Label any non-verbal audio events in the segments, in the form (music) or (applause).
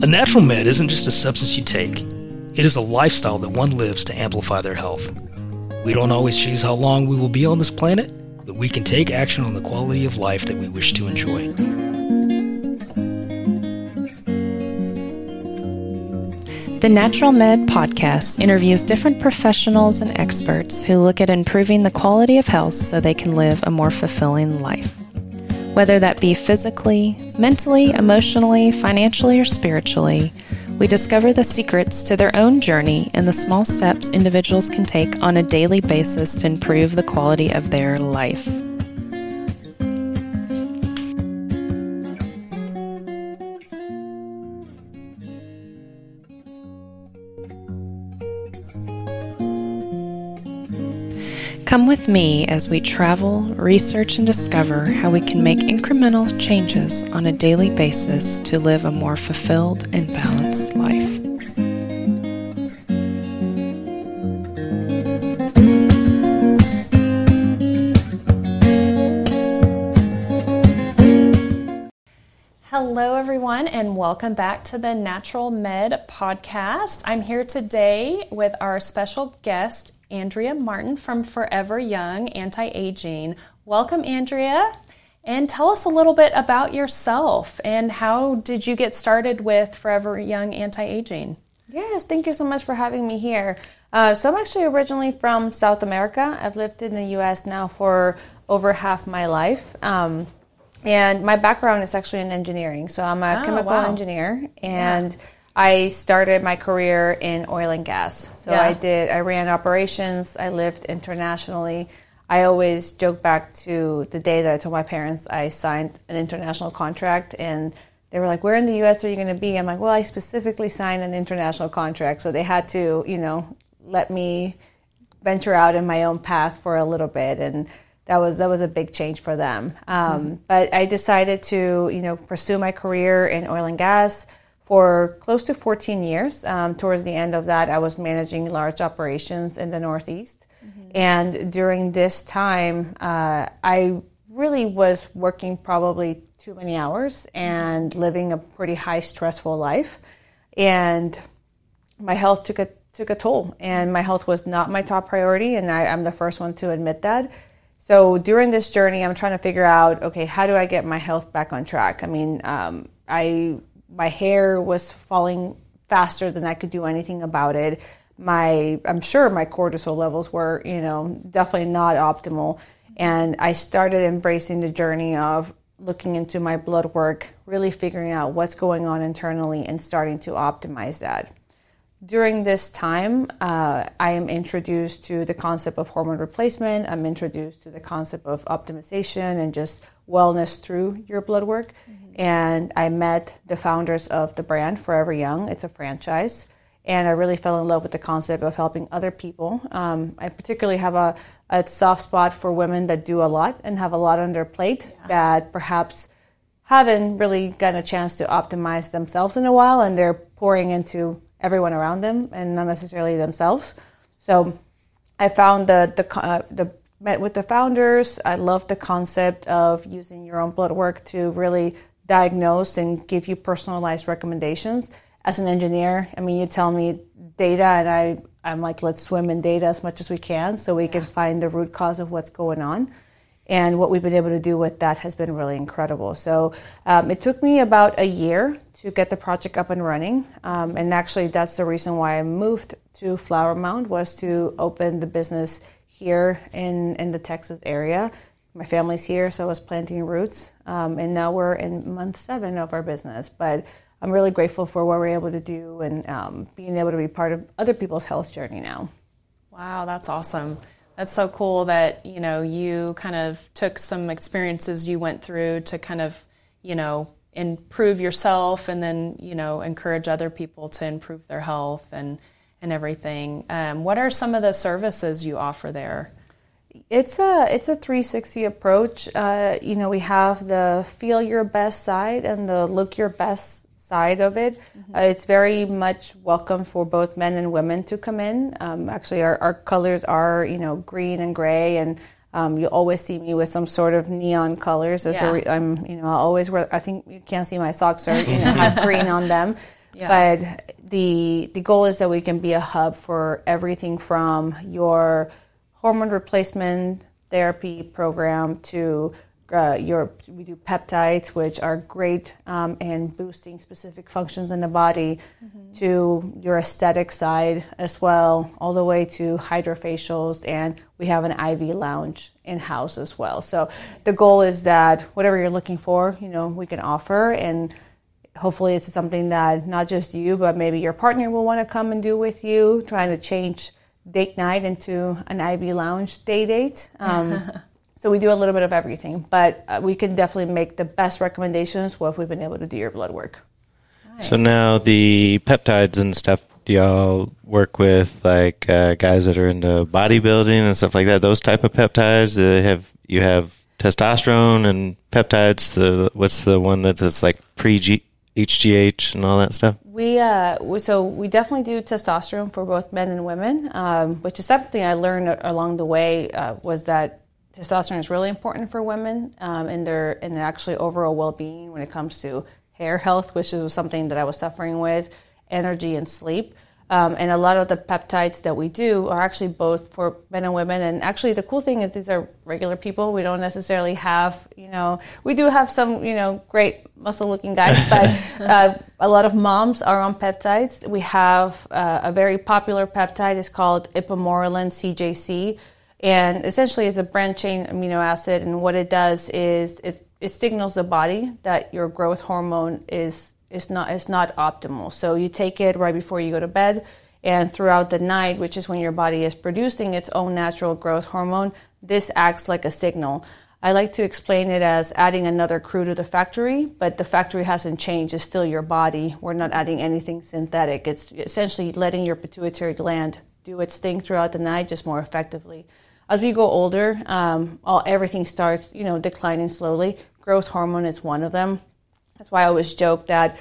A natural med isn't just a substance you take, it is a lifestyle that one lives to amplify their health. We don't always choose how long we will be on this planet, but we can take action on the quality of life that we wish to enjoy. The Natural Med podcast interviews different professionals and experts who look at improving the quality of health so they can live a more fulfilling life. Whether that be physically, mentally, emotionally, financially, or spiritually, we discover the secrets to their own journey and the small steps individuals can take on a daily basis to improve the quality of their life. Come with me as we travel, research, and discover how we can make incremental changes on a daily basis to live a more fulfilled and balanced life. Hello, everyone, and welcome back to the Natural Med podcast. I'm here today with our special guest, Andrea Martin from Forever Young Anti Aging. Welcome, Andrea. And tell us a little bit about yourself and how did you get started with Forever Young Anti Aging? Yes, thank you so much for having me here. Uh, so, I'm actually originally from South America. I've lived in the US now for over half my life. Um, and my background is actually in engineering. So, I'm a oh, chemical wow. engineer. And yeah I started my career in oil and gas. So yeah. I did, I ran operations, I lived internationally. I always joke back to the day that I told my parents I signed an international contract and they were like, Where in the US are you going to be? I'm like, Well, I specifically signed an international contract. So they had to, you know, let me venture out in my own path for a little bit. And that was that was a big change for them. Um, mm-hmm. But I decided to, you know, pursue my career in oil and gas for close to 14 years. Um, towards the end of that, I was managing large operations in the Northeast. Mm-hmm. And during this time, uh, I really was working probably too many hours and living a pretty high stressful life. And my health took a took a toll, and my health was not my top priority, and I, I'm the first one to admit that. So during this journey, I'm trying to figure out, okay, how do I get my health back on track? I mean, um, I my hair was falling faster than I could do anything about it. My, I'm sure my cortisol levels were, you know, definitely not optimal. And I started embracing the journey of looking into my blood work, really figuring out what's going on internally and starting to optimize that. During this time, uh, I am introduced to the concept of hormone replacement. I'm introduced to the concept of optimization and just wellness through your blood work. Mm-hmm and I met the founders of the brand Forever Young. It's a franchise, and I really fell in love with the concept of helping other people. Um, I particularly have a, a, soft spot for women that do a lot and have a lot on their plate yeah. that perhaps haven't really gotten a chance to optimize themselves in a while, and they're pouring into everyone around them and not necessarily themselves. So I found the the uh, the met with the founders. I love the concept of using your own blood work to really diagnose and give you personalized recommendations. As an engineer, I mean, you tell me data, and I, I'm like, let's swim in data as much as we can so we can find the root cause of what's going on. And what we've been able to do with that has been really incredible. So um, it took me about a year to get the project up and running. Um, and actually, that's the reason why I moved to Flower Mound was to open the business here in, in the Texas area my family's here, so I was planting roots. Um, and now we're in month seven of our business. But I'm really grateful for what we're able to do and um, being able to be part of other people's health journey now. Wow, that's awesome. That's so cool that you know you kind of took some experiences you went through to kind of you know improve yourself and then you know encourage other people to improve their health and and everything. Um, what are some of the services you offer there? It's a it's a 360 approach. Uh, you know, we have the feel your best side and the look your best side of it. Mm-hmm. Uh, it's very much welcome for both men and women to come in. Um, actually, our, our colors are you know green and gray, and um, you always see me with some sort of neon colors. As yeah. a, I'm you know I always wear. I think you can't see my socks are you know (laughs) have green on them. Yeah. But the the goal is that we can be a hub for everything from your hormone replacement therapy program to uh, your we do peptides, which are great um, in boosting specific functions in the body, mm-hmm. to your aesthetic side as well, all the way to hydrofacials, and we have an IV lounge in house as well. So the goal is that whatever you're looking for, you know, we can offer, and hopefully it's something that not just you, but maybe your partner will want to come and do with you, trying to change date night into an IV lounge day date. Um, (laughs) So we do a little bit of everything, but uh, we can definitely make the best recommendations what if we've been able to do your blood work. Nice. So now the peptides and stuff, do y'all work with like uh, guys that are into bodybuilding and stuff like that? Those type of peptides? Uh, have you have testosterone and peptides? The what's the one that's like pre HGH and all that stuff? We, uh, so we definitely do testosterone for both men and women, um, which is something I learned along the way. Uh, was that testosterone is really important for women um, in their in actually overall well-being when it comes to hair health, which is something that I was suffering with, energy and sleep. Um, and a lot of the peptides that we do are actually both for men and women. And actually, the cool thing is these are regular people. We don't necessarily have, you know, we do have some, you know, great muscle-looking guys, but (laughs) uh, a lot of moms are on peptides. We have uh, a very popular peptide. It's called ipamorelin CJC and essentially, it's a branch chain amino acid, and what it does is it, it signals the body that your growth hormone is is not is not optimal. So you take it right before you go to bed, and throughout the night, which is when your body is producing its own natural growth hormone, this acts like a signal. I like to explain it as adding another crew to the factory, but the factory hasn't changed. It's still your body. We're not adding anything synthetic. It's essentially letting your pituitary gland do its thing throughout the night just more effectively as we go older, um, all everything starts, you know, declining slowly. Growth hormone is one of them. That's why I always joke that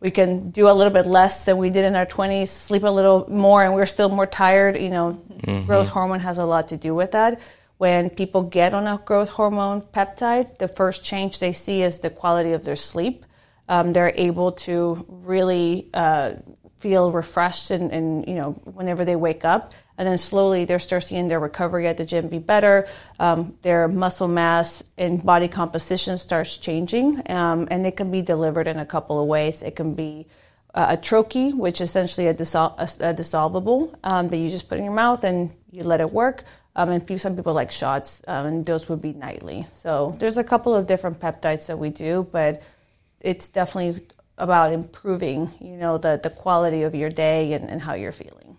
we can do a little bit less than we did in our 20s, sleep a little more, and we're still more tired. You know, mm-hmm. growth hormone has a lot to do with that. When people get on a growth hormone peptide, the first change they see is the quality of their sleep. Um, they're able to really uh, feel refreshed and, and, you know whenever they wake up and then slowly they start seeing their recovery at the gym be better. Um, their muscle mass and body composition starts changing, um, and it can be delivered in a couple of ways. It can be uh, a troche, which is essentially a, dissol- a, a dissolvable um, that you just put in your mouth and you let it work. Um, and some people like shots, um, and those would be nightly. So there's a couple of different peptides that we do, but it's definitely about improving, you know, the, the quality of your day and, and how you're feeling.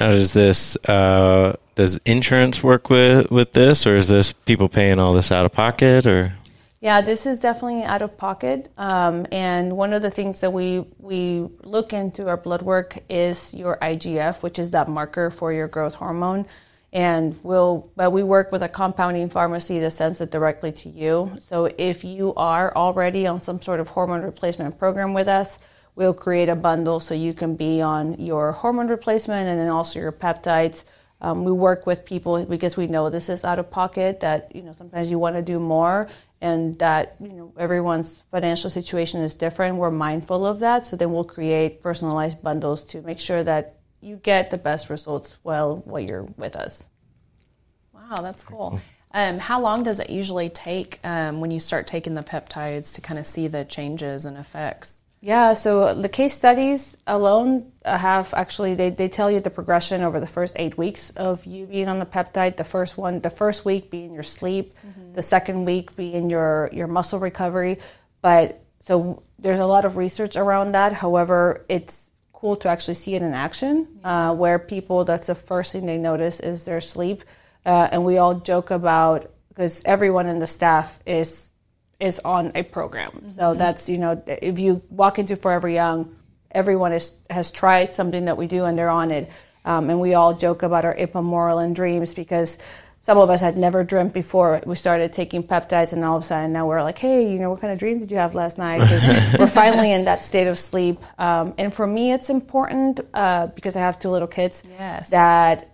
Now, does this uh, does insurance work with with this, or is this people paying all this out of pocket, or? Yeah, this is definitely out of pocket. Um, and one of the things that we we look into our blood work is your IGF, which is that marker for your growth hormone. And we'll, but we work with a compounding pharmacy that sends it directly to you. So if you are already on some sort of hormone replacement program with us, we'll create a bundle so you can be on your hormone replacement and then also your peptides. Um, we work with people because we know this is out of pocket. That you know sometimes you want to do more, and that you know everyone's financial situation is different. We're mindful of that, so then we'll create personalized bundles to make sure that you get the best results while while you're with us. Wow, that's cool. Um, how long does it usually take um, when you start taking the peptides to kind of see the changes and effects? Yeah, so the case studies alone have actually they, they tell you the progression over the first eight weeks of you being on the peptide. The first one, the first week being your sleep, mm-hmm. the second week being your your muscle recovery. But so there's a lot of research around that. However, it's cool to actually see it in action, yeah. uh, where people that's the first thing they notice is their sleep, uh, and we all joke about because everyone in the staff is is on a program. Mm-hmm. So that's you know if you walk into Forever Young, everyone is, has tried something that we do and they're on it. Um, and we all joke about our ipamorelin dreams because some of us had never dreamt before we started taking peptides, and all of a sudden now we're like, hey, you know, what kind of dream did you have last night? Because (laughs) we're finally in that state of sleep. Um, and for me, it's important uh, because I have two little kids yes. that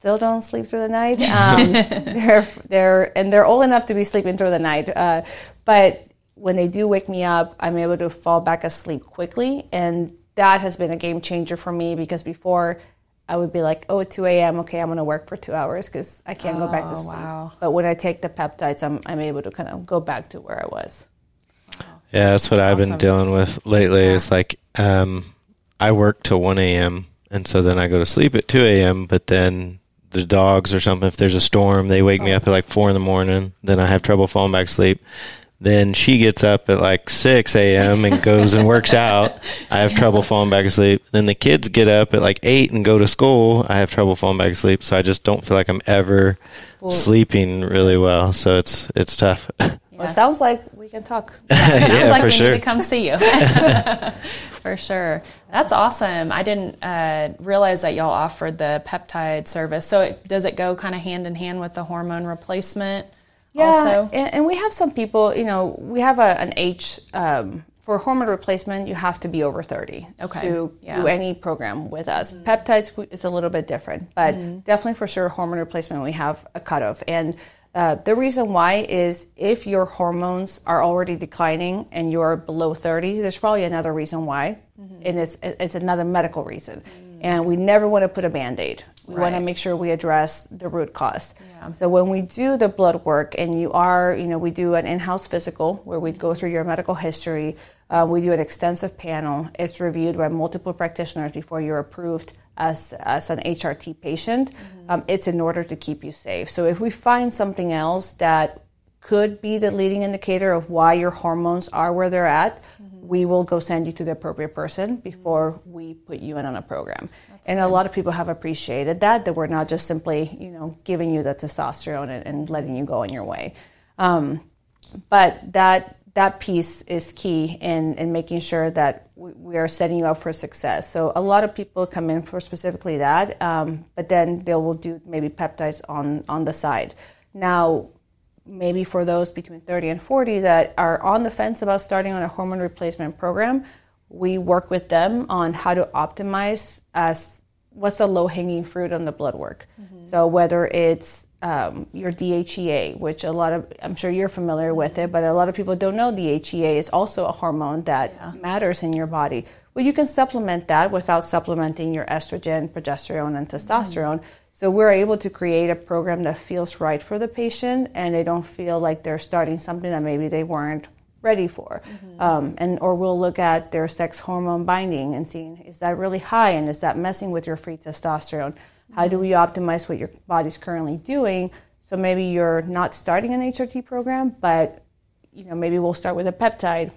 still don't sleep through the night. (laughs) Um, they're they're and they're old enough to be sleeping through the night, uh, but when they do wake me up, I'm able to fall back asleep quickly, and that has been a game changer for me because before I would be like, oh, at 2 a.m., okay, I'm going to work for two hours because I can't go back to Oh, sleep. wow. But when I take the peptides, I'm, I'm able to kind of go back to where I was. Yeah, that's what I've been dealing with lately. It's like um, I work till one a.m. and so then I go to sleep at two a.m. But then the dogs or something, if there's a storm, they wake me up at like four in the morning. Then I have trouble falling back asleep. Then she gets up at like six a.m. and goes and works out. I have trouble falling back asleep. Then the kids get up at like eight and go to school. I have trouble falling back asleep. So I just don't feel like I'm ever sleeping really well. So it's it's tough. Well, it sounds like we can talk. (laughs) Sounds yeah, like for we sure. need to come see you. (laughs) (laughs) for sure. That's awesome. I didn't uh, realize that y'all offered the peptide service. So it, does it go kind of hand in hand with the hormone replacement? Yeah, Also, and, and we have some people, you know, we have a, an H um, for hormone replacement. You have to be over thirty Okay, to yeah. do any program with us. Peptides is a little bit different, but definitely for sure, hormone replacement we have a cutoff. And uh, the reason why is if your hormones are already declining and you're below thirty, there's probably another reason why, and it's it's another medical reason. And we never want to put a band aid. We want to make sure we address the root cause. So when we do the blood work, and you are, you know, we do an in-house physical where we go through your medical history. Uh, we do an extensive panel. It's reviewed by multiple practitioners before you're approved as as an HRT patient. Um, it's in order to keep you safe. So if we find something else that could be the leading indicator of why your hormones are where they're at, we will go send you to the appropriate person before we put you in on a program. and a lot of people have appreciated that, that we're not just simply, you know, giving you the testosterone and, and letting you go on your way. Um, but that that piece is key in, in making sure that we, are setting you up for success. So a lot of people come in for specifically that, um, but then they will do maybe peptides on on the side. Now, maybe for those between 30 and 40 that are on the fence about starting on a hormone replacement program, we work with them on how to optimize as what's the low hanging fruit on the blood work. So whether it's um, your DHEA, which a lot of I'm sure you're familiar with it, but a lot of people don't know DHEA is also a hormone that matters in your body. Well, you can supplement that without supplementing your estrogen, progesterone, and testosterone. So we're able to create a program that feels right for the patient, and they don't feel like they're starting something that maybe they weren't ready for. Um, and or we'll look at their sex hormone binding and seeing is that really high, and is that messing with your free testosterone? How do we optimize what your body's currently doing? So maybe you're not starting an HRT program, but you know maybe we'll start with a peptide.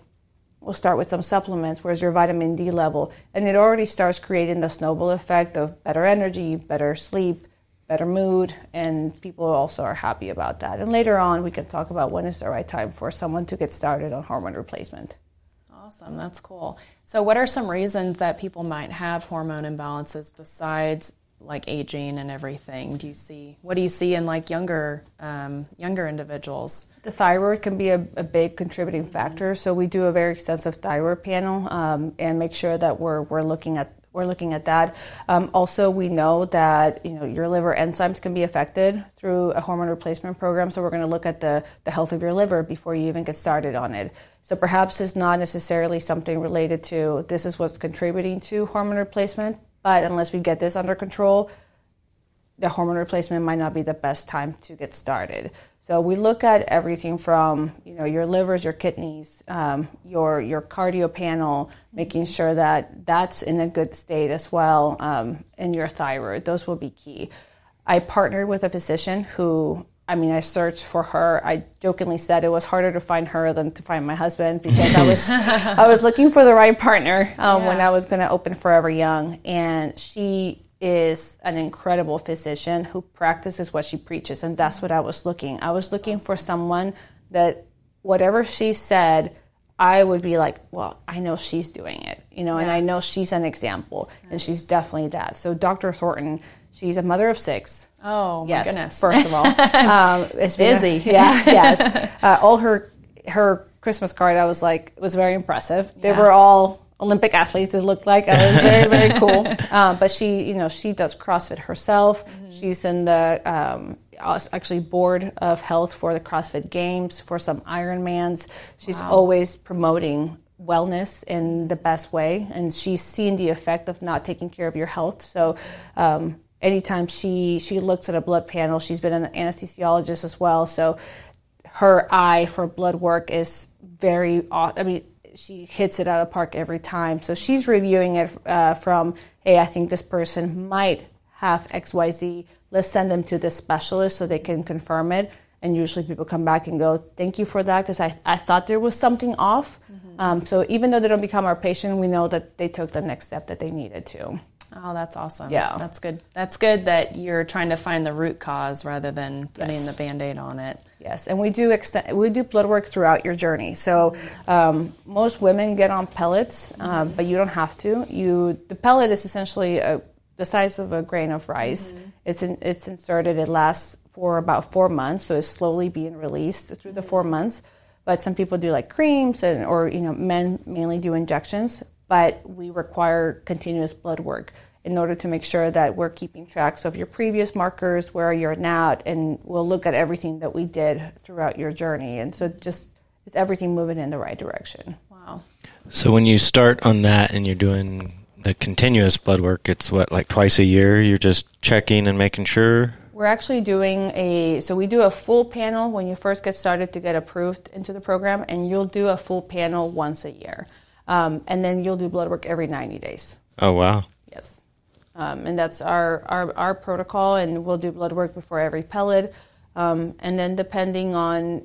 We'll start with some supplements. Where's your vitamin d level? And it already starts creating the snowball effect of better energy better sleep better mood and people also are happy about that. And later on we can talk about when is the right time for someone to get started on hormone replacement. Awesome, that's cool. So, what are some reasons that people might have hormone imbalances besides like aging and everything? Do you see what do you see in like younger um, younger individuals? the thyroid can be a, a big contributing factor. So we do a very extensive thyroid panel um, and make sure that we're we're looking at we're looking at that. Um, also, we know that you know your liver enzymes can be affected through a hormone replacement program. So we're going to look at the the health of your liver before you even get started on it. So perhaps it's not necessarily something related to this is what's contributing to hormone replacement, but unless we get this under control, the hormone replacement might not be the best time to get started. So we look at everything from you know your livers, your kidneys, um, your your cardio panel, making sure that that's in a good state as well, um, and your thyroid. Those will be key. I partnered with a physician who. I mean, I searched for her. I jokingly said it was harder to find her than to find my husband because I was (laughs) I was looking for the right partner um, when I was going to open Forever Young, and she is an incredible physician who practices what she preaches and that's what I was looking. I was looking for someone that whatever she said I would be like, well, I know she's doing it, you know, and I know she's an example and she's definitely that. So Dr. Thornton, she's a mother of 6. Oh Yes, my goodness! first of all, (laughs) um, it's been a- Busy. (laughs) yeah, yes. (laughs) Uh, all her her Christmas card, I was like, it was very impressive. They Yeah. were all Olympic athletes. It looked like it was very very cool. Um, but she, you know, she does CrossFit herself. She's in the um, actually board of health for the CrossFit Games for some Ironmans. She's always promoting wellness in the best way, and she's seen the effect of not taking care of your health. So. Um, anytime she she looks at a blood panel, she's been an anesthesiologist as well. So her eye for blood work is very. I mean, she hits it out of park every time. So she's reviewing it uh, from, hey, I think this person might have X, Y, Z. Let's send them to the specialist so they can confirm it. And usually people come back and go, thank you for that because I, I thought there was something off. Mm-hmm. Um, so even though they don't become our patient, we know that they took the next step that they needed to. Oh, that's awesome. Yeah. That's good. That's good that you're trying to find the root cause rather than putting yes. the band aid on it. Yes, and we do extend, we do blood work throughout your journey. So um, most women get on pellets, um, but you don't have to. You the pellet is essentially a, the size of a grain of rice. Mm-hmm. It's in, it's inserted. It lasts for about four months, so it's slowly being released through the four months. But some people do like creams, and or you know men mainly do injections. But we require continuous blood work in order to make sure that we're keeping tracks of your previous markers, where you're now, and we'll look at everything that we did throughout your journey. And so just is everything moving in the right direction? Wow. So when you start on that and you're doing the continuous blood work, it's what, like twice a year? You're just checking and making sure? We're actually doing a, so we do a full panel when you first get started to get approved into the program, and you'll do a full panel once a year. Um, and then you'll do blood work every 90 days. Oh, wow. Yes. Um, and that's our, our, our protocol, and we'll do blood work before every pellet. Um, and then, depending on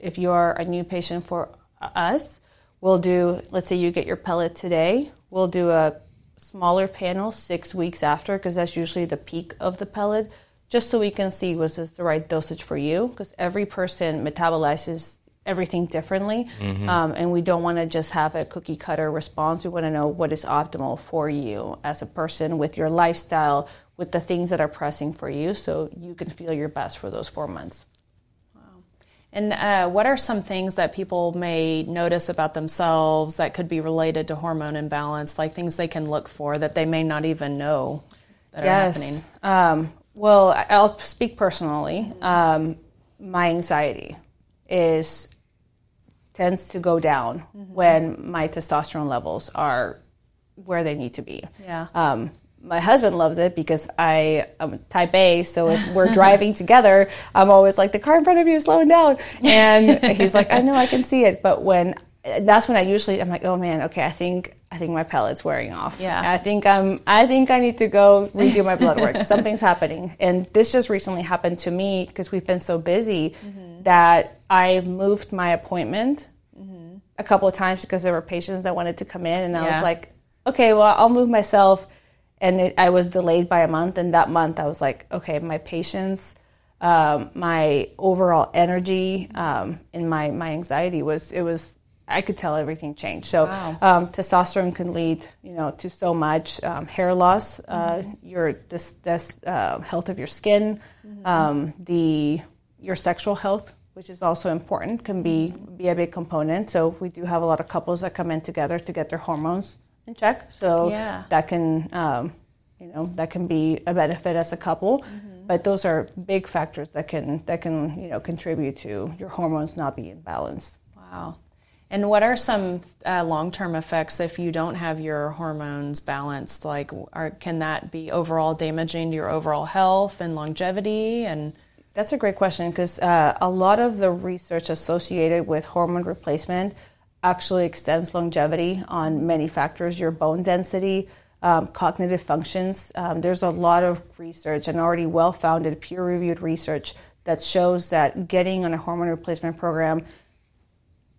if you are a new patient for us, we'll do, let's say you get your pellet today, we'll do a smaller panel six weeks after, because that's usually the peak of the pellet, just so we can see was this the right dosage for you, because every person metabolizes everything differently. Mm-hmm. Um, and we don't want to just have a cookie cutter response. We want to know what is optimal for you as a person with your lifestyle, with the things that are pressing for you, so you can feel your best for those four months. Wow. And uh, what are some things that people may notice about themselves that could be related to hormone imbalance, like things they can look for that they may not even know that yes. are happening? Um, well, I'll speak personally. Um, my anxiety is tends to go down mm-hmm. when my testosterone levels are where they need to be. Yeah. Um, my husband loves it because I am type A, so if we're (laughs) driving together, I'm always like, the car in front of you is slowing down. And (laughs) he's like, I know, I can see it. But when, that's when I usually, I'm like, oh man, okay, I think, I think my pellet's wearing off. Yeah. I think I'm, I think I need to go redo my blood work. Something's happening. And this just recently happened to me because we've been so busy mm-hmm. that I moved my appointment mm-hmm. a couple of times because there were patients that wanted to come in, and I yeah. was like, okay, well, I'll move myself. And it, I was delayed by a month, and that month I was like, okay, my patience, um, my overall energy, um, and my my anxiety was it was I could tell everything changed. So wow. um, testosterone can lead, you know, to so much um, hair loss, uh, mm-hmm. your this, this uh, health of your skin, mm-hmm. um, the your sexual health which is also important, can be be a big component. So we do have a lot of couples that come in together to get their hormones in check. So yeah. that can, um, you know, that can be a benefit as a couple. Mm-hmm. But those are big factors that can that can you know contribute to your hormones not being balanced. Wow. And what are some uh, long-term effects if you don't have your hormones balanced? Like, are, can that be overall damaging to your overall health and longevity? And that's a great question because uh, a lot of the research associated with hormone replacement actually extends longevity on many factors your bone density, um, cognitive functions. Um, there's a lot of research and already well founded, peer reviewed research that shows that getting on a hormone replacement program,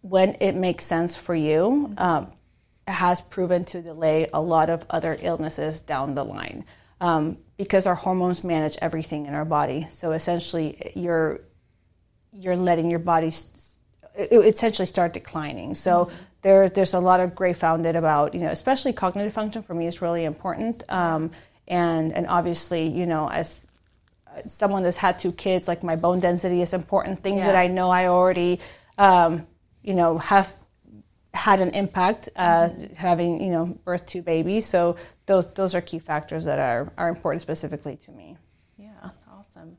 when it makes sense for you, um, has proven to delay a lot of other illnesses down the line. Um, because our hormones manage everything in our body. So essentially, you're you're letting your body essentially start declining. So mm-hmm. there, there's a lot of great founded about you know, especially cognitive function for me is really important. Um, and and obviously, you know, as someone that's had two kids, like my bone density is important. Things yeah. that I know I already, um, you know, have had an impact uh, mm-hmm. having you know birth two babies. So those those are key factors that are are important specifically to me. Yeah, awesome.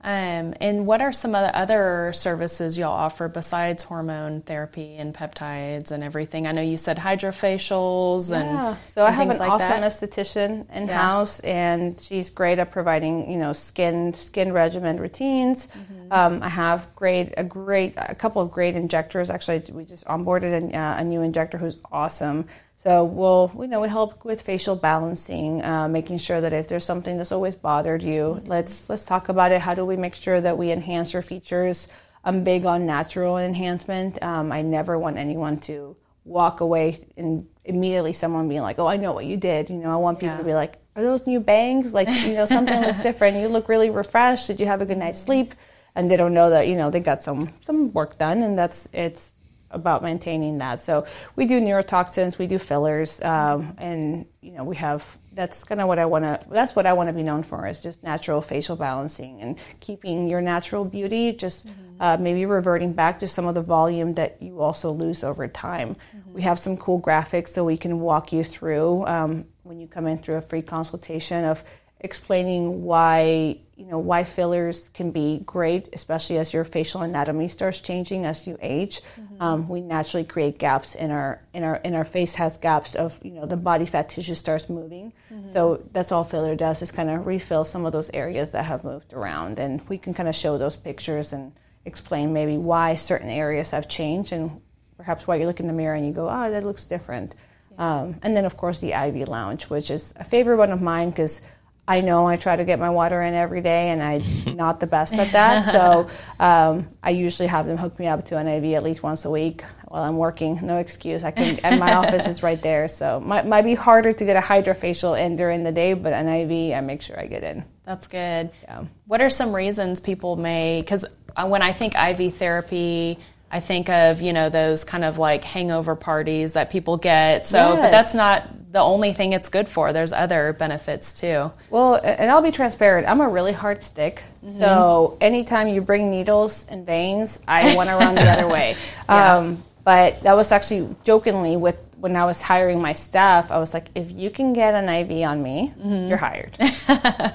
Um, and what are some of the other services y'all offer besides hormone therapy and peptides and everything? I know you said hydrofacials and yeah. So I and have an like awesome that. esthetician in house, and she's great at providing you know skin skin regimen routines. Mm-hmm. Um, I have great a great a couple of great injectors. Actually, we just onboarded a, uh, a new injector who's awesome. So we'll, you know, we help with facial balancing, uh, making sure that if there's something that's always bothered you, let's let's talk about it. How do we make sure that we enhance your features? I'm big on natural enhancement. Um, I never want anyone to walk away and immediately someone being like, "Oh, I know what you did." You know, I want people Yeah. to be like, "Are those new bangs? Like, you know, something looks (laughs) different. You look really refreshed. Did you have a good night's sleep?" And they don't know that you know they got some some work done, and that's it's about maintaining that. So we do neurotoxins, we do fillers, um, and you know we have that's kind of what I want to. That's what I want to be known for is just natural facial balancing and keeping your natural beauty. Just uh, maybe reverting back to some of the volume that you also lose over time. We have some cool graphics so we can walk you through um, when you come in through a free consultation of explaining why you know why fillers can be great, especially as your facial anatomy starts changing as you age. Um, we naturally create gaps in our in our in our face has gaps of you know the body fat tissue starts moving. So that's all filler does is kind of refill some of those areas that have moved around, and we can kind of show those pictures and explain maybe why certain areas have changed and perhaps why you look in the mirror and you go, oh, that looks different. Um, and then, of course, the IV Lounge, which is a favorite one of mine because I know I try to get my water in every day and I'm (laughs) not the best at that. So um, I usually have them hook me up to an IV at least once a week while I'm working. No excuse. I can, and my (laughs) office is right there. So might, might be harder to get a hydrofacial in during the day, but an IV, I make sure I get in. That's good. Yeah. What are some reasons people may? Because when I think IV therapy, I think of you know those kind of like hangover parties that people get. So, but that's not the only thing it's good for. There's other benefits too. Well, and I'll be transparent. I'm a really hard stick. So anytime you bring needles and veins, I want to run the other way. (laughs) Um, but that was actually jokingly with when I was hiring my staff. I was like, if you can get an IV on me, you're hired. (laughs) and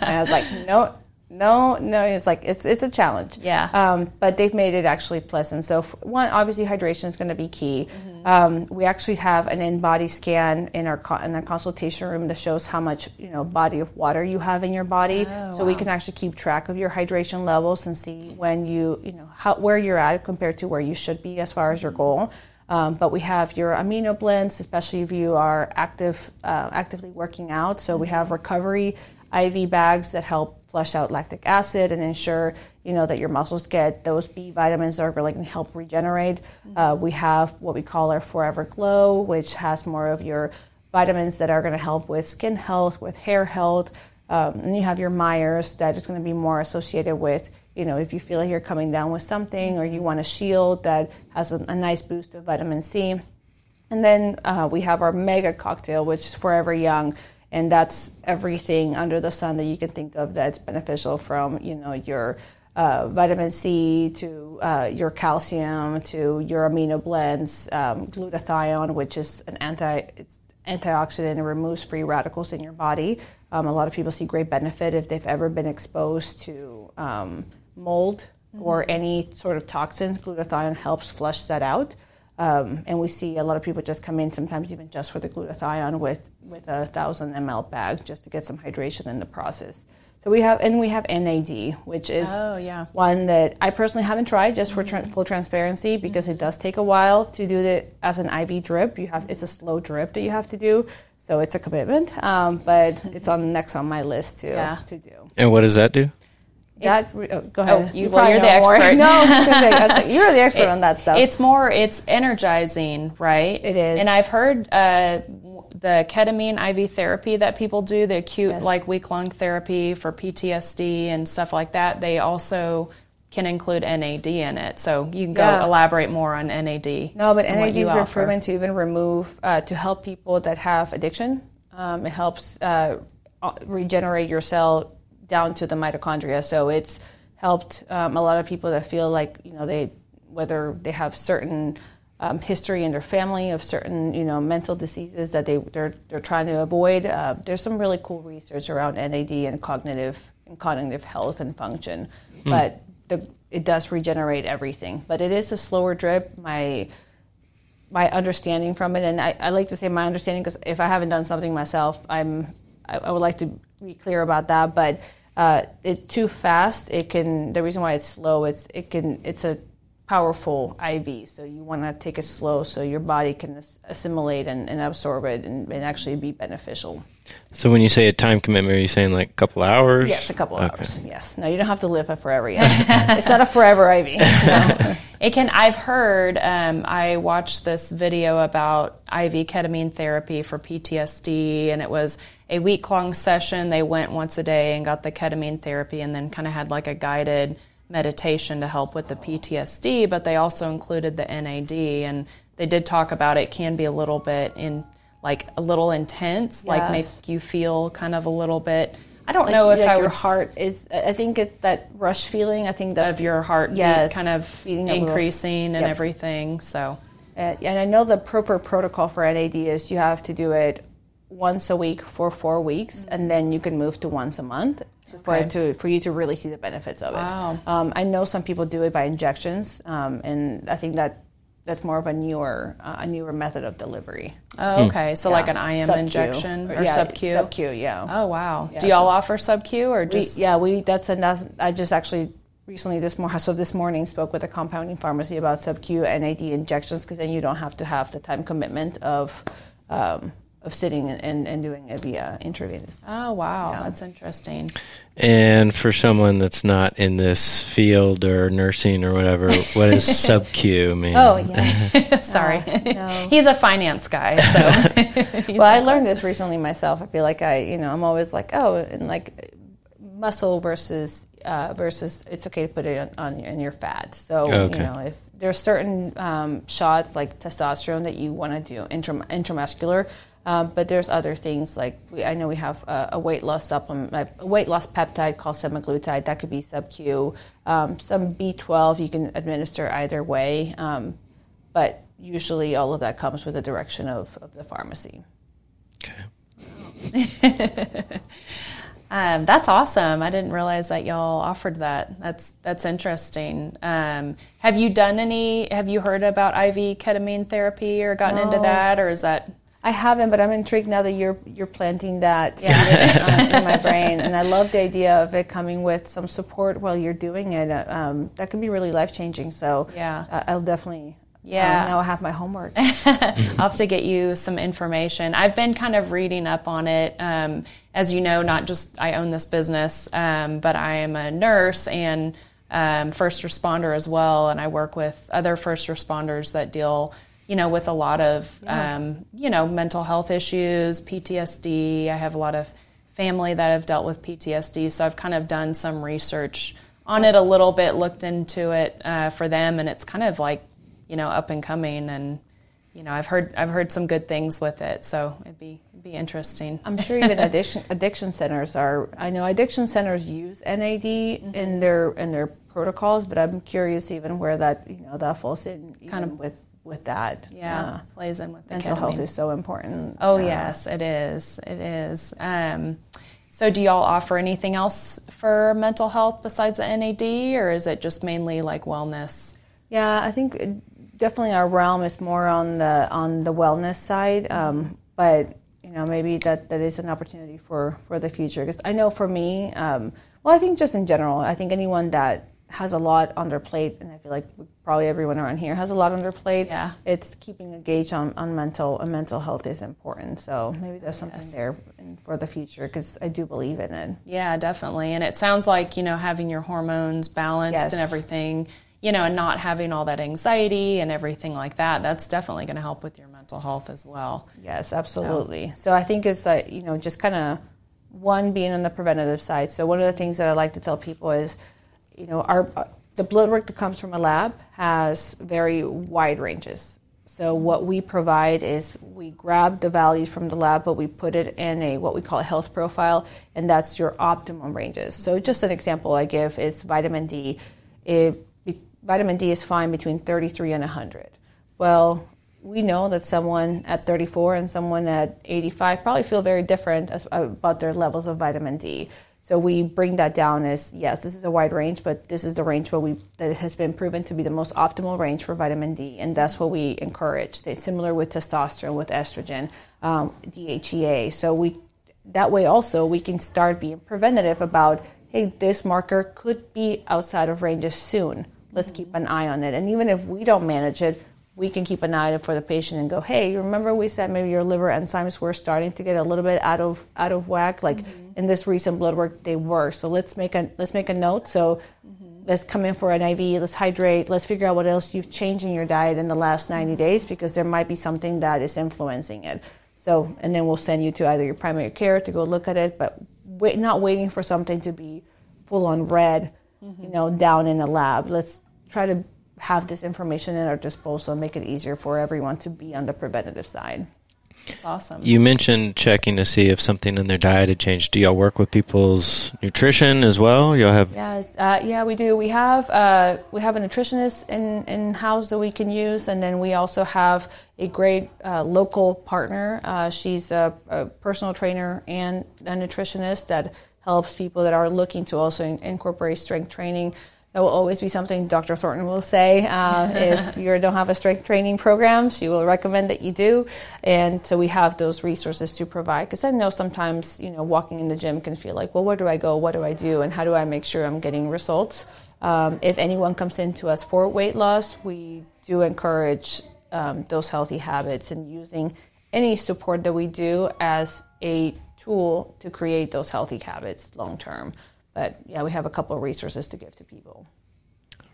I was like, no. No, no, it's like it's it's a challenge. Yeah. Um, but they've made it actually pleasant. So one, obviously, hydration is going to be key. Um, we actually have an in-body scan in our co- in our consultation room that shows how much you know body of water you have in your body. so we can actually keep track of your hydration levels and see when you you know how where you're at compared to where you should be as far as your goal. Um, but we have your amino blends, especially if you are active, uh, actively working out. So we have recovery IV bags that help flush out lactic acid and ensure you know that your muscles get those B vitamins that are really going to help regenerate. Uh, we have what we call our Forever Glow, which has more of your vitamins that are going to help with skin health, with hair health. Um, and you have your Myers that is going to be more associated with, you know, if you feel like you're coming down with something or you want a shield that has a, a nice boost of vitamin C. And then uh, we have our mega cocktail, which is Forever Young, and that's everything under the sun that you can think of that's beneficial from you know your uh, vitamin C to uh, your calcium to your amino blends, um, glutathione, which is an anti it's antioxidant and removes free radicals in your body. Um, a lot of people see great benefit if they've ever been exposed to um, mold or any sort of toxins. Glutathione helps flush that out. Um, and we see a lot of people just come in sometimes even just for the glutathione with, with a thousand ml bag just to get some hydration in the process. So we have, and we have NAD, which is Oh, yeah. one that I personally haven't tried just for tran full transparency because it does take a while to do it as an IV drip. You have, it's a slow drip that you have to do. So it's a commitment, um, but it's on next on my list to, Yeah. to do. And what does that do? That, oh, go ahead. you- well, probably you're the know more. expert. (laughs) No, (laughs) like, you're the expert on that stuff. It's more, it's energizing, right? It is. And I've heard uh, the ketamine IV therapy that people do, the acute, Yes. like week long therapy for PTSD and stuff like that, they also can include NAD in it. So you can go Yeah. elaborate more on NAD. No, but NAD you has been proven to even remove uh, to help people that have addiction. Um, it helps uh, uh, regenerate your cell down to the mitochondria. So it's helped um, a lot of people that feel like you know they whether they have certain um, history in their family of certain you know mental diseases that they they're they're trying to avoid. Uh, there's some really cool research around NAD and cognitive and cognitive health and function. but the, it does regenerate everything. But it is a slower drip. My my understanding from it, and I, I like to say my understanding because if I haven't done something myself, I'm I, I would like to be clear about that. But uh, it too fast, it can. The reason why it's slow, it's it can. It's a powerful IV, so you want to take it slow so your body can assimilate and, and absorb it and, and actually be beneficial. So when you say a time commitment, are you saying like a couple hours? Yes, a couple hours. Yes. No, you don't have to live it forever yet. (laughs) it's not a forever IV. (laughs) It can. I've heard. Um, I watched this video about IV ketamine therapy for PTSD, and it was a week long session. They went once a day and got the ketamine therapy, and then kind of had like a guided meditation to help with the PTSD. But they also included the NAD, and they did talk about it can be a little bit in like a little intense, like make you feel kind of a little bit. I don't Like, know if like I your would heart is. I think it, that rush feeling. I think that's of your heart Yes, kind of a little- increasing and Yep. everything. So Uh, and I know the proper protocol for NAD is you have to do it once a week for four weeks, and then you can move to once a month for Okay. it to for you to really see the benefits of it. Wow. Um, I know some people do it by injections, um, and I think that that's more of a newer uh, a newer method of delivery. Oh, okay. So like an IM Sub-Q. injection or yeah, sub Q? Sub Q, yeah. Oh, wow. Yeah, Do y'all offer sub Q or We, just? yeah, we that's enough. I just actually recently this morning, so this morning spoke with a compounding pharmacy about sub Q NAD injections because then you don't have to have the time commitment of um, of sitting and, and doing it via intravenous. Oh, wow. Yeah. That's interesting. And for someone that's not in this field or nursing or whatever, what does (laughs) sub Q mean? Oh yeah. (laughs) (laughs) Sorry. no. He's a finance guy. So well, I learned this recently myself. I feel like I, you know, I'm always like, oh, and like muscle versus uh, versus it's okay to put it on, on in your fat. So Okay. you know, if there are certain um, shots like testosterone that you want to do intram- intramuscular. Um, but there's other things like we, I know we have a, a weight loss supplement, a weight loss peptide called semaglutide that could be sub Q. Um, some B12 you can administer either way, um, but usually all of that comes with the direction of, of the pharmacy. Okay. (laughs) um, that's awesome. I didn't realize that y'all offered that. That's that's interesting. Um, have you done any? Have you heard about IV ketamine therapy or gotten into that, or is that? I haven't, but I'm intrigued now that you're you're planting that seed uh, (laughs) in my brain, and I love the idea of it coming with some support while you're doing it. Uh, Um, that can be really life changing. So Yeah. uh, I'll definitely. Yeah. um, now I have my homework. (laughs) I'll have to get you some information. I've been kind of reading up on it. Um, as you know, not just I own this business, um, but I am a nurse and um, first responder as well, and I work with other first responders that deal, you know, with a lot of, um, you know, mental health issues, PTSD. I have a lot of family that have dealt with PTSD, so I've kind of done some research on it a little bit, looked into it uh, for them, and it's kind of like, you know, up and coming and you know, I've heard I've heard some good things with it, so it'd be it'd be interesting. I'm sure even (laughs) addiction addiction centers are. I know addiction centers use NAD Mm-hmm. in their in their protocols, but I'm curious even where that you know that falls in Kind of with with that. Yeah, Uh, plays in with the mental health is so important. Oh Uh, yes, it is. It is. Um, so, do y'all offer anything else for mental health besides the NAD, or is it just mainly like wellness? Yeah, I think definitely our realm is more on the on the wellness side, um, but you know maybe that, that is an opportunity for for the future. Because I know for me, um, well, I think just in general, I think anyone that has a lot on their plate, and I feel like probably everyone around here has a lot on their plate. Yeah. it's keeping a gauge on, on mental and mental health is important. So maybe there's something Yes. there for the future because I do believe in it. Yeah, definitely. And it sounds like, you know, having your hormones balanced Yes. and everything, you know, and not having all that anxiety and everything like that, that's definitely going to help with your mental health as well. Yes, absolutely. So, I think it's that you know just kind of one being on the preventative side. So one of the things that I like to tell people is, you know, our the blood work that comes from a lab has very wide ranges. So what we provide is we grab the values from the lab, but we put it in a what we call a health profile, and that's your optimum ranges. So just an example I give is vitamin D. It, vitamin D is fine between 33 and 100. Well, we know that someone at 34 and someone at 85 probably feel very different as, about their levels of vitamin D. So we bring that down as yes, this is a wide range, but this is the range where we that has been proven to be the most optimal range for vitamin D, and that's what we encourage. It's similar with testosterone, with estrogen, um, DHEA. So we that way also we can start being preventative about hey, this marker could be outside of ranges soon. Let's keep an eye on it, and even if we don't manage it, we can keep an eye on it for the patient and go, hey, remember we said maybe your liver enzymes were starting to get a little bit out of out of whack. Like mm-hmm. in this recent blood work, they were. So let's make a let's make a note. So mm-hmm. let's come in for an IV. Let's hydrate. Let's figure out what else you've changed in your diet in the last 90 days because there might be something that is influencing it. So and then we'll send you to either your primary care to go look at it, but wait, not waiting for something to be full on red, mm-hmm. you know, down in the lab. Let's try to have this information at our disposal and make it easier for everyone to be on the preventative side. That's awesome. You mentioned checking to see if something in their diet had changed. Do y'all work with people's nutrition as well? Y'all have yes, uh, yeah, we do. We have uh, we have a nutritionist in in house that we can use, and then we also have a great uh, local partner. Uh, she's a, a, personal trainer and a nutritionist that helps people that are looking to also in, incorporate strength training that will always be something Dr. Thornton will say. Uh, (laughs) if you don't have a strength training program, she will recommend that you do. And so we have those resources to provide. Because I know sometimes, you know, walking in the gym can feel like, well, where do I go? What do I do? And how do I make sure I'm getting results? Um, if anyone comes into us for weight loss, we do encourage um, those healthy habits and using any support that we do as a tool to create those healthy habits long term. But yeah, we have a couple of resources to give to people.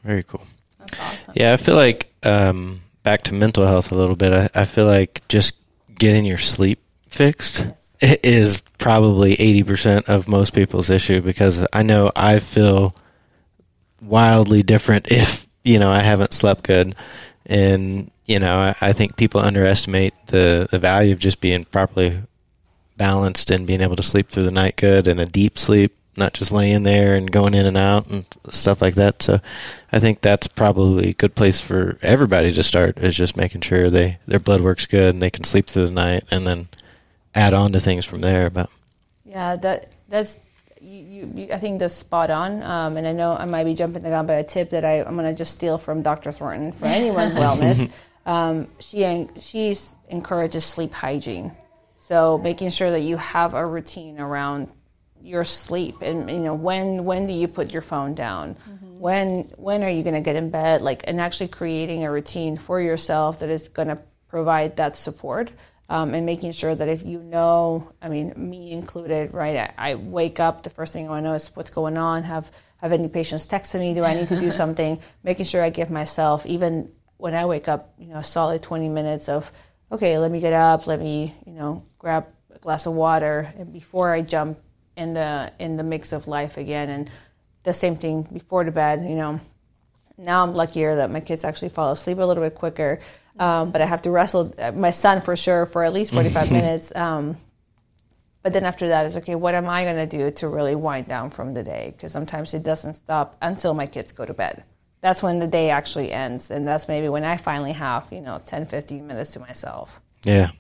Very cool. That's awesome. Yeah, I feel like um, back to mental health a little bit. I, I, feel like just getting your sleep fixed yes. is probably eighty percent of most people's issue because I know I feel wildly different (laughs) if you know I haven't slept good, and you know I, I think people underestimate the the value of just being properly balanced and being able to sleep through the night good and a deep sleep not just laying there and going in and out and stuff like that. So I think that's probably a good place for everybody to start is just making sure they their blood works good and they can sleep through the night and then add on to things from there. But yeah, that that's you, you, I think that's spot on. Um, and I know I might be jumping the gun, but a tip that I, I'm going to just steal from Dr. Thornton for anyone's (laughs) wellness. Um, she she encourages sleep hygiene. So making sure that you have a routine around your sleep and you know when when do you put your phone down? Mm-hmm. when when are you going to get in bed? Like and actually creating a routine for yourself that is going to provide that support um, and making sure that if you know i mean me included right I, I wake up the first thing i want to know is what's going on have have any patients texting me do i need to do (laughs) something? Making sure i give myself even when i wake up you know a solid 20 minutes of okay let me get up let me you know grab a glass of water and before i jump in the in the mix of life again. And the same thing before the bed. You know, now I'm luckier that my kids actually fall asleep a little bit quicker. Um, but I have to wrestle uh, my son for sure for at least 45 (laughs) minutes. Um, but then after that is okay. What am I going to do to really wind down from the day? Because sometimes it doesn't stop until my kids go to bed. That's when the day actually ends, and that's maybe when I finally have you know 10, 15 minutes to myself. Yeah,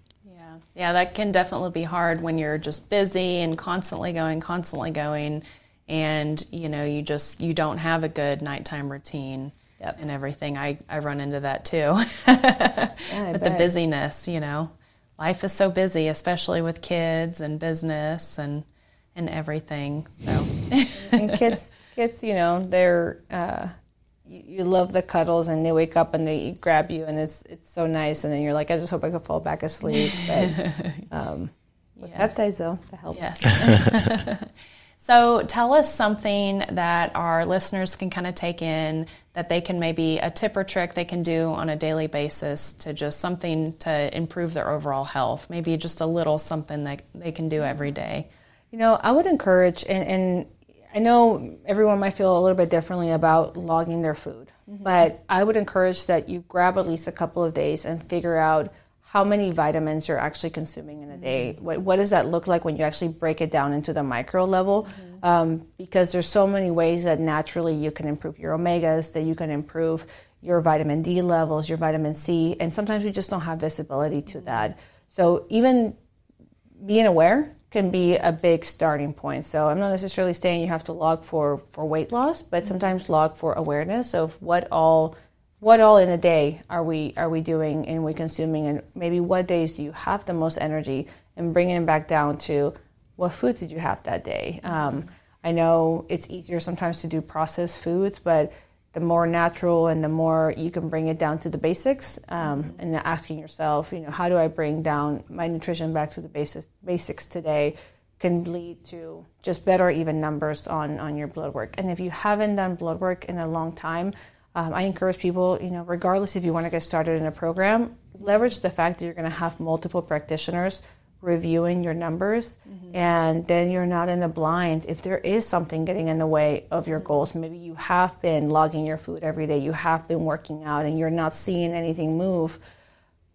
yeah, that can definitely be hard when you're just busy and constantly going, constantly going, and you know you just you don't have a good nighttime routine yep. and everything. I I run into that too. (laughs) yeah, with the busyness, you know, life is so busy, especially with kids and business and and everything. So and kids, kids, you know, they're. Uh, you, you love the cuddles and they wake up and they grab you and it's it's so nice. And then you're like I just hope I could fall back asleep. But (laughs) um, with yes. peptides though that helps. Yes. (laughs) so tell us something that our listeners can kind of take in that they can maybe a tip or trick they can do on a daily basis to just something to improve their overall health. Maybe just a little something that they can do every day. You know I would encourage and, and I know everyone might feel a little bit differently about logging their food, mm-hmm. but I would encourage that you grab at least a couple of days and figure out how many vitamins you're actually consuming in a day. Mm-hmm. What, what, does that look like when you actually break it down into the micro level? Mm-hmm. Um, because there's so many ways that naturally you can improve your omegas, that you can improve your vitamin D levels, your vitamin C, and sometimes we just don't have visibility to mm-hmm. that. So even being aware can be a big starting point. So I'm not necessarily saying you have to log for, for weight loss, but sometimes log for awareness of what all what all in a day are we are we doing and we consuming and maybe what days do you have the most energy and bringing it back down to what foods did you have that day. Um, I know it's easier sometimes to do processed foods, but the more natural and the more you can bring it down to the basics um, and asking yourself, you know, how do I bring down my nutrition back to the basics, basics today can lead to just better even numbers on, on your blood work. And if you haven't done blood work in a long time, um, I encourage people, you know, regardless if you want to get started in a program, leverage the fact that you're going to have multiple practitioners reviewing your numbers mm-hmm. and then you're not in the blind. If there is something getting in the way of your goals maybe you have been logging your food every day you have been working out and you're not seeing anything move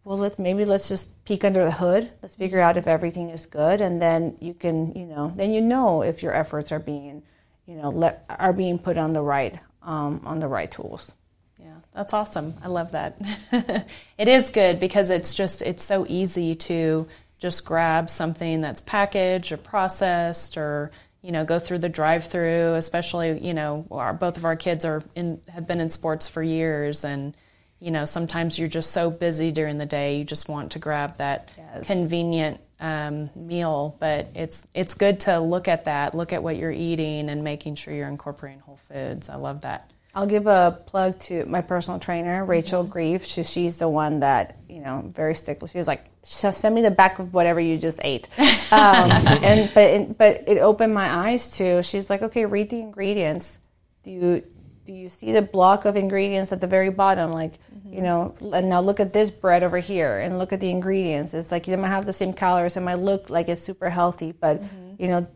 well let maybe let's just peek under the hood. Let's figure out if everything is good and then you can you know then you know if your efforts are being you know let, are being put on the right um, on the right tools. Yeah that's awesome. I love that. (laughs) It is good because it's just it's so easy to just grab something that's packaged or processed or you know go through the drive-through especially you know our, both of our kids are in have been in sports for years and you know sometimes you're just so busy during the day you just want to grab that yes. convenient um, meal. But it's it's good to look at that look at what you're eating and making sure you're incorporating whole foods. I love that I'll give a plug to my personal trainer, Rachel mm-hmm. Grieve. She, she's the one that, you know, very stickler. She was like, send me the back of whatever you just ate. (laughs) Um, and but it, but it opened my eyes to. She's like, okay, read the ingredients. Do you do you see the block of ingredients at the very bottom? Like, mm-hmm. you know, and now look at this bread over here, and look at the ingredients. It's like you might have the same calories, it might look like it's super healthy, but mm-hmm. you know,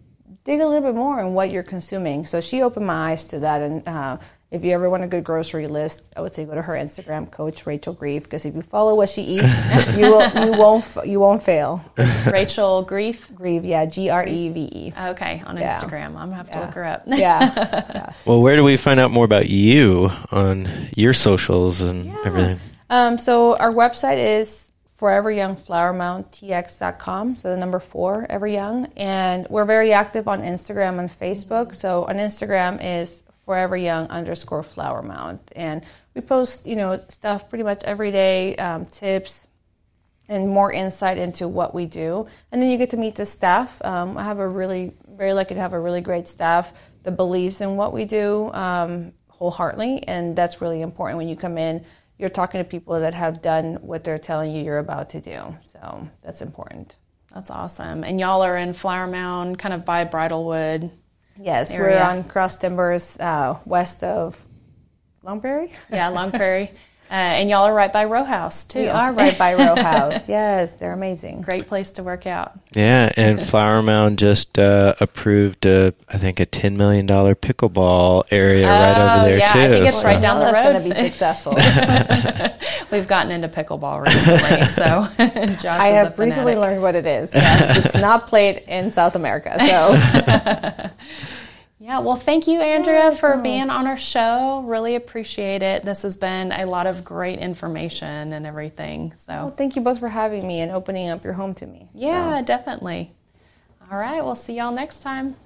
dig a little bit more on what you're consuming. So she opened my eyes to that, and. Uh, if you ever want a good grocery list, I would say go to her Instagram, Coach Rachel Grieve, because if you follow what she eats, you will (laughs) you won't you won't fail. Rachel Grief. Grieve, yeah, G R E V E. Okay, on yeah. Instagram, I'm gonna have to yeah. look her up. yeah. (laughs) Well, where do we find out more about you on your socials and yeah. everything? Um, so our website is foreveryoungflowermounttx.com. So the number four, ever young, and we're very active on Instagram and Facebook. So on Instagram is forever young underscore flower mound and we post you know stuff pretty much every day um, tips and more insight into what we do. And then you get to meet the staff. Um, i have a really very lucky to have a really great staff that believes in what we do um, wholeheartedly. And that's really important when you come in. You're talking to people that have done what they're telling you you're about to do. So that's important. That's awesome. And y'all are in flower mound kind of by bridlewood Yes, area. we're on Cross Timbers, uh, west of Long Prairie. yeah, Long Prairie. (laughs) Uh, and y'all are right by Row House too. We (laughs) are right by Row House. (laughs) Yes, they're amazing. Great place to work out. Yeah, and Flower Mound just uh, approved, a, I think, a ten million dollar pickleball area uh, right over there yeah, too. I think it's so. right down well, the road. That's going to be (laughs) successful. We've gotten into pickleball recently, so Josh I have recently learned what it is. Yes, it's not played in South America, so. Yeah, well, thank you, Andrea, for being on our show. Really appreciate it. This has been a lot of great information and everything. So, well, thank you both for having me and opening up your home to me. Yeah, definitely. All right, we'll see y'all next time.